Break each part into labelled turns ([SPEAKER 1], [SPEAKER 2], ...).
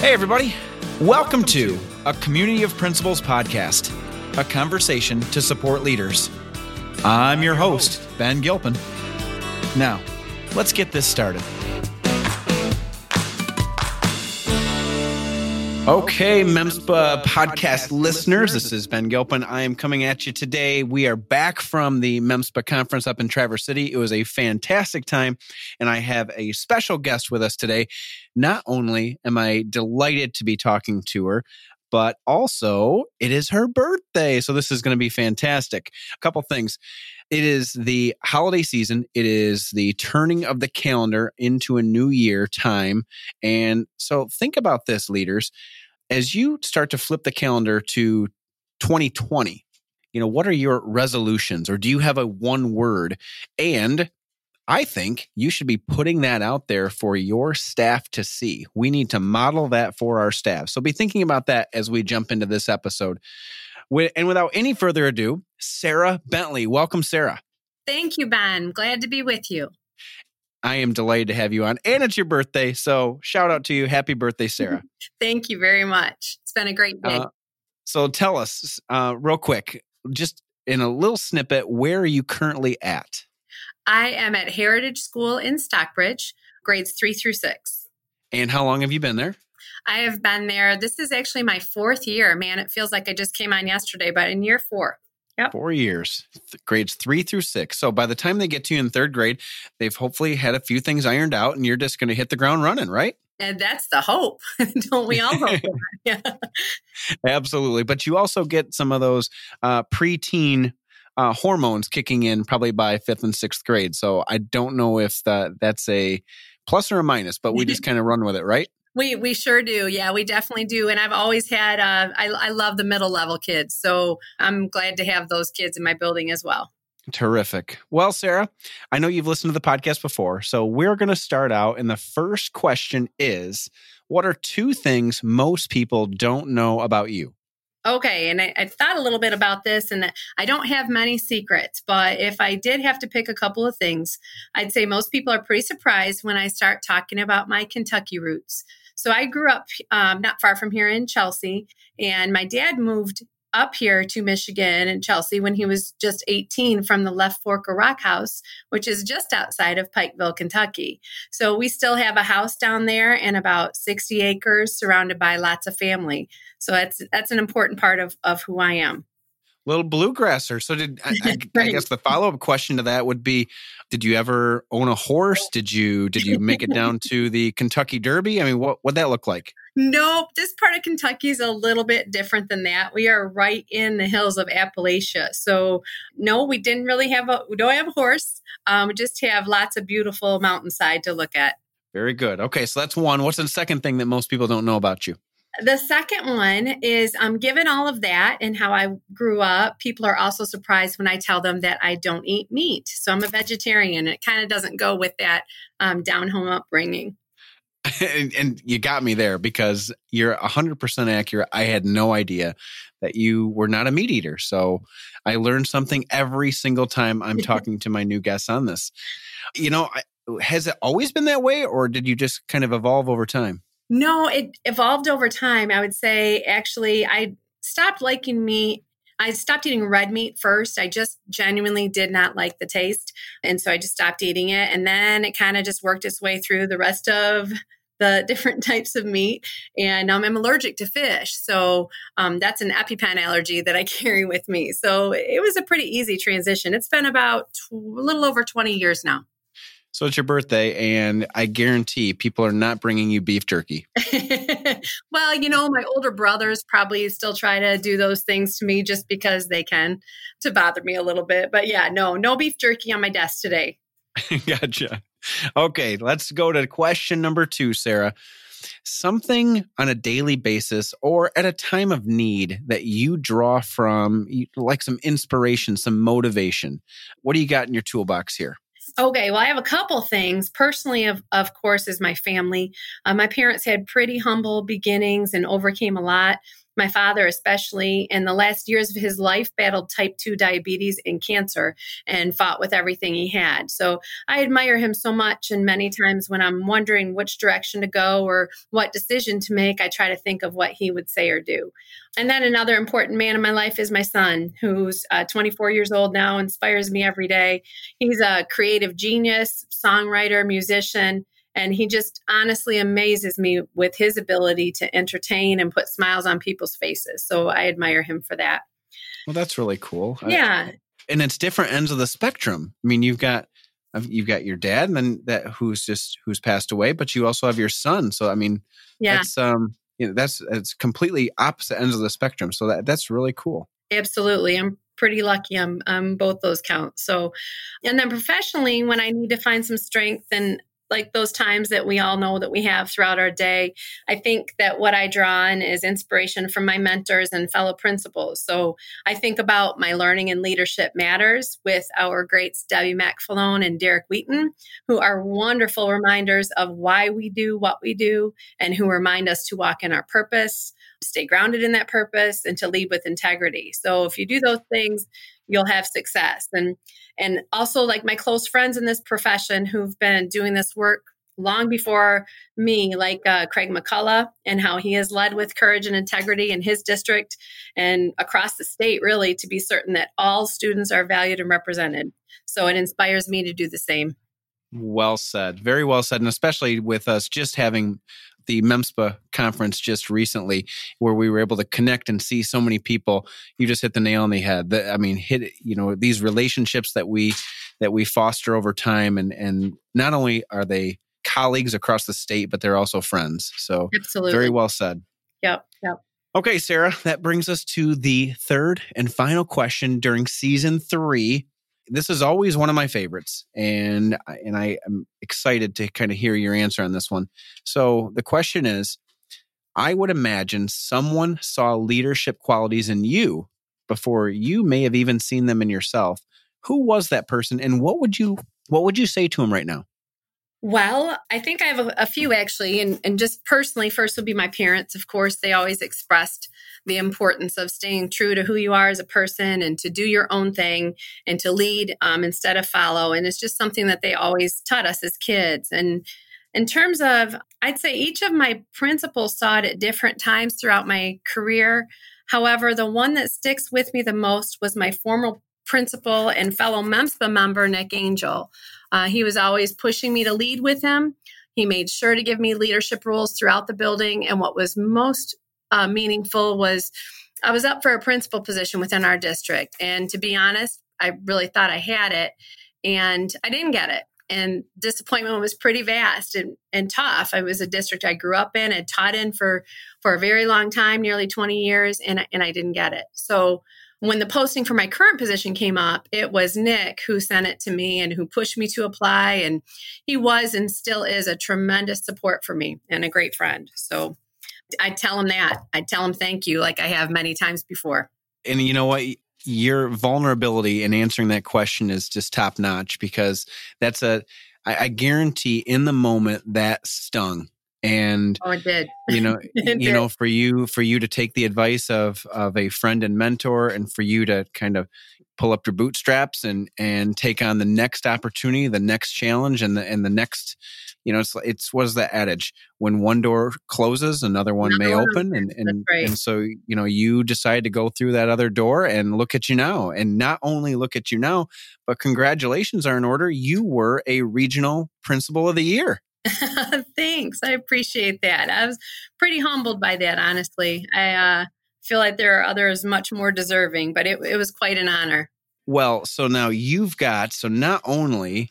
[SPEAKER 1] Hey, everybody. Welcome to a Community of Principals podcast, a conversation to support leaders. I'm your host, Ben Gilpin. Now, let's get this started. Okay, MEMSPA uh, podcast listeners, this is Ben Gilpin. I am coming at you today. We are back from the MEMSPA conference up in Traverse City. It was a fantastic time, and I have a special guest with us today. Not only am I delighted to be talking to her, but also it is her birthday. So this is going to be fantastic. A couple things. It is the holiday season. It is the turning of the calendar into a new year time. And so think about this, leaders. As you start to flip the calendar to 2020, you know, what are your resolutions or do you have a one word? And I think you should be putting that out there for your staff to see. We need to model that for our staff. So be thinking about that as we jump into this episode. And without any further ado, Sarah Bentley. Welcome, Sarah.
[SPEAKER 2] Thank you, Ben. Glad to be with you.
[SPEAKER 1] I am delighted to have you on. And it's your birthday. So shout out to you. Happy birthday, Sarah.
[SPEAKER 2] Thank you very much. It's been a great day. Uh,
[SPEAKER 1] so tell us, uh, real quick, just in a little snippet, where are you currently at?
[SPEAKER 2] I am at Heritage School in Stockbridge, grades three through six.
[SPEAKER 1] And how long have you been there?
[SPEAKER 2] I have been there. This is actually my fourth year. Man, it feels like I just came on yesterday, but in year four.
[SPEAKER 1] Yep. Four years, th- grades three through six. So by the time they get to you in third grade, they've hopefully had a few things ironed out and you're just going to hit the ground running, right?
[SPEAKER 2] And that's the hope. Don't we all hope? yeah.
[SPEAKER 1] Absolutely. But you also get some of those uh, preteen uh, hormones kicking in probably by fifth and sixth grade. So I don't know if that that's a plus or a minus, but we just kind of run with it, right?
[SPEAKER 2] We we sure do. Yeah, we definitely do. And I've always had. Uh, I I love the middle level kids, so I'm glad to have those kids in my building as well.
[SPEAKER 1] Terrific. Well, Sarah, I know you've listened to the podcast before, so we're going to start out. And the first question is, what are two things most people don't know about you?
[SPEAKER 2] Okay, and I, I, thought a little bit about this, and I don't have many secrets, but if I did have to pick a couple of things, I'd say most people are pretty surprised when I start talking about my Kentucky roots. So I grew up um, not far from here in Chelsea, and my dad moved up here to Michigan and Chelsea when he was just 18 from the Left Fork of Rock House, which is just outside of Pikeville, Kentucky. So we still have a house down there and about 60 acres surrounded by lots of family. So that's that's an important part of, of who I am
[SPEAKER 1] little bluegrasser. So did I, I, right. I guess the follow up question to that would be: Did you ever own a horse? Did you did you make it down to the Kentucky Derby? I mean, what what that look like?
[SPEAKER 2] Nope. This part of Kentucky is a little bit different than that. We are right in the hills of Appalachia. So no, we didn't really have a we don't have a horse. Um, we just have lots of beautiful mountainside to look at.
[SPEAKER 1] Very good. Okay, so that's one. What's the second thing that most people don't know about you?
[SPEAKER 2] The second one is um, given all of that and how I grew up, people are also surprised when I tell them that I don't eat meat. So I'm a vegetarian. It kind of doesn't go with that um, down home upbringing.
[SPEAKER 1] and, and, you got me there because you're 100% accurate. I had no idea that you were not a meat eater. So I learned something every single time I'm talking to my new guests on this. You know, has it always been that way or did you just kind of evolve over time?
[SPEAKER 2] No, it evolved over time. I would say actually, I stopped liking meat. I stopped eating red meat first. I just genuinely did not like the taste. And so I just stopped eating it. And then it kind of just worked its way through the rest of the different types of meat. And um, I'm allergic to fish. So um, that's an EpiPen allergy that I carry with me. So it was a pretty easy transition. It's been about tw- a little over 20 years now.
[SPEAKER 1] So it's your birthday, and I guarantee people are not bringing you beef jerky.
[SPEAKER 2] well, you know, my older brothers probably still try to do those things to me just because they can to bother me a little bit. But yeah, no, no beef jerky on my desk today.
[SPEAKER 1] gotcha. Okay, let's go to question number two, Sarah. Something on a daily basis or at a time of need that you draw from, like some inspiration, some motivation. What do you got in your toolbox here?
[SPEAKER 2] Okay, well, I have a couple things. Personally, of, of course, is my family. Uh, my parents had pretty humble beginnings and overcame a lot. My father, especially in the last years of his life, battled type 2 diabetes and cancer and fought with everything he had. So I admire him so much. And many times when I'm wondering which direction to go or what decision to make, I try to think of what he would say or do. And then another important man in my life is my son, who's uh, 24 years old now, inspires me every day. He's a creative genius, songwriter, musician and he just honestly amazes me with his ability to entertain and put smiles on people's faces. So I admire him for that.
[SPEAKER 1] Well, that's really cool.
[SPEAKER 2] Yeah.
[SPEAKER 1] I, and it's different ends of the spectrum. I mean, you've got you've got your dad and then that who's just who's passed away, but you also have your son. So I mean, yeah. that's um you know, that's it's completely opposite ends of the spectrum. So that that's really cool.
[SPEAKER 2] Absolutely. I'm pretty lucky on, on both those counts. So, and then professionally, when I need to find some strength and like those times that we all know that we have throughout our day. I think that what I draw on is inspiration from my mentors and fellow principals. So I think about my learning and leadership matters with our greats Debbie McFalone and Derek Wheaton, who are wonderful reminders of why we do what we do and who remind us to walk in our purpose, stay grounded in that purpose, and to lead with integrity. So if you do those things, you'll have success. And and also like my close friends in this profession who've been doing this work long before me, like uh, Craig McCullough, and how he has led with courage and integrity in his district and across the state, really, to be certain that all students are valued and represented. So it inspires me to do the same.
[SPEAKER 1] Well said. Very well said. And especially with us just having the MEMSPA conference just recently, where we were able to connect and see so many people. You just hit the nail on the head. The, I mean, hit you know these relationships that we that we foster over time, and and not only are they colleagues across the state, but they're also friends. So,
[SPEAKER 2] absolutely,
[SPEAKER 1] very well said.
[SPEAKER 2] Yep, yep.
[SPEAKER 1] Okay, Sarah, that brings us to the third and final question during season three this is always one of my favorites, and and I am excited to kind of hear your answer on this one. So the question is, I would imagine someone saw leadership qualities in you before you may have even seen them in yourself. Who was that person, and what would you what would you say to him right now?
[SPEAKER 2] Well, I think I have a, a, few actually, and, and just personally, first would be my parents. Of course, they always expressed the importance of staying true to who you are as a person and to do your own thing and to lead um, instead of follow. And it's just something that they always taught us as kids. And in terms of, I'd say each of my principals saw it at different times throughout my career. However, the one that sticks with me the most was my former principal and fellow MEMSPA member, Nick Angel. Uh, he was always pushing me to lead with him. He made sure to give me leadership roles throughout the building. And what was most uh, meaningful was I was up for a principal position within our district. And to be honest, I really thought I had it and I didn't get it. And disappointment was pretty vast and, and tough. I was a district I grew up in and taught in for, for a very long time, nearly 20 years, and, and I didn't get it. So when the posting for my current position came up, it was Nick who sent it to me and who pushed me to apply. And he was and still is a tremendous support for me and a great friend. So I tell him that. I tell him thank you, like I have many times before.
[SPEAKER 1] And you know what? Your vulnerability in answering that question is just top notch because that's a, I, I guarantee in the moment that stung and
[SPEAKER 2] oh it did.
[SPEAKER 1] you know you know for you for you to take the advice of of a friend and mentor and for you to kind of pull up your bootstraps and and take on the next opportunity the next challenge and the and the next you know it's it's what is that adage? When one door closes another one another may one open and and, right. and so you know you decide to go through that other door and look at you now. And not only look at you now but congratulations are in order. You were a regional principal of the year
[SPEAKER 2] Thanks. I appreciate that. I was pretty humbled by that, honestly. I uh, feel like there are others much more deserving, but it, it was quite an honor.
[SPEAKER 1] Well, so now you've got, so not only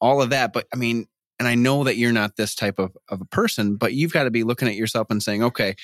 [SPEAKER 1] all of that, but I mean, and I know that you're not this type of, of a person, but you've got to be looking at yourself and saying, okay,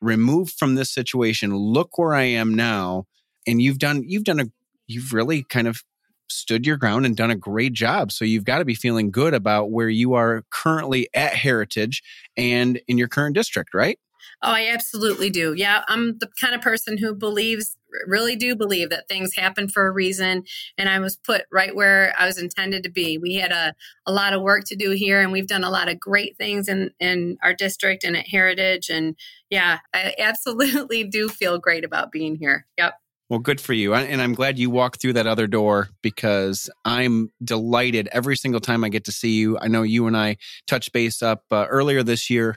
[SPEAKER 1] remove from this situation, look where I am now. And you've done, you've done a, you've really kind of stood your ground and done a great job. So you've got to be feeling good about where you are currently at Heritage and in your current district, right?
[SPEAKER 2] Oh, I absolutely do. Yeah, I'm the kind of person who believes, really do believe that things happen for a reason. And I was put right where I was intended to be. We had a, a lot of work to do here, and we've done a lot of great things in, in our district and at Heritage. And yeah, I absolutely do feel great about being here. Yep.
[SPEAKER 1] Well, good for you. And I'm glad you walked through that other door because I'm delighted every single time I get to see you. I know you and I touched base up uh, earlier this year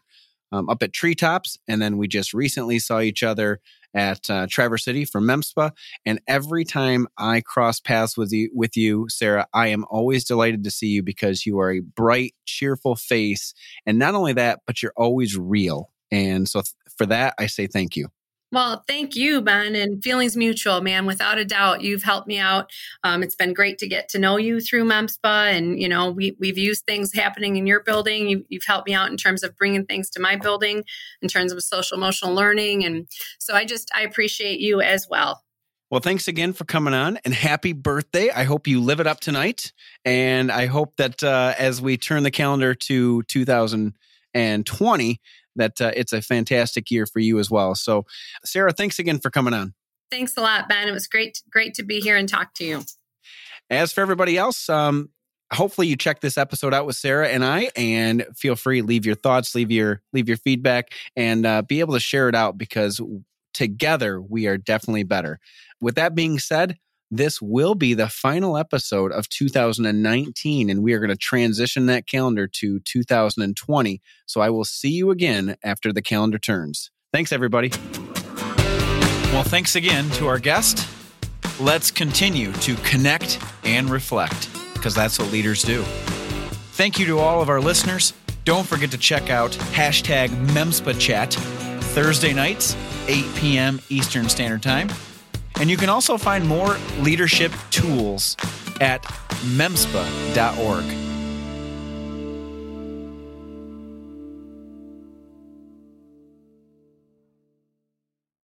[SPEAKER 1] um, up at Treetops. And then we just recently saw each other at uh, Traverse City for MEMSPA. And every time I cross paths with you, with you, Sarah, I am always delighted to see you because you are a bright, cheerful face. And not only that, but you're always real. And so th- for that, I say thank you.
[SPEAKER 2] Well, thank you, Ben, and feelings mutual, man. Without a doubt, you've helped me out. Um, it's been great to get to know you through MEMSPA, and you know we we've used things happening in your building. You, you've helped me out in terms of bringing things to my building, in terms of social emotional learning, and so I just I appreciate you as well.
[SPEAKER 1] Well, thanks again for coming on and happy birthday. I hope you live it up tonight. And I hope that uh, as we turn the calendar to 2020, that uh, it's a fantastic year for you as well. So, Sarah, thanks again for coming on.
[SPEAKER 2] Thanks a lot, Ben. It was great, great to be here and talk to you.
[SPEAKER 1] As for everybody else, um, hopefully you check this episode out with Sarah and I, and feel free leave your thoughts, leave your leave your feedback, and uh, be able to share it out because together we are definitely better. With that being said, this will be the final episode of 2019, and we are going to transition that calendar to 2020. So I will see you again after the calendar turns. Thanks, everybody. Well, thanks again to our guest. Let's continue to connect and reflect because that's what leaders do. Thank you to all of our listeners. Don't forget to check out hashtag MEMSPA chat Thursday nights, 8 p.m. Eastern Standard Time. And you can also find more leadership tools at memspa.org.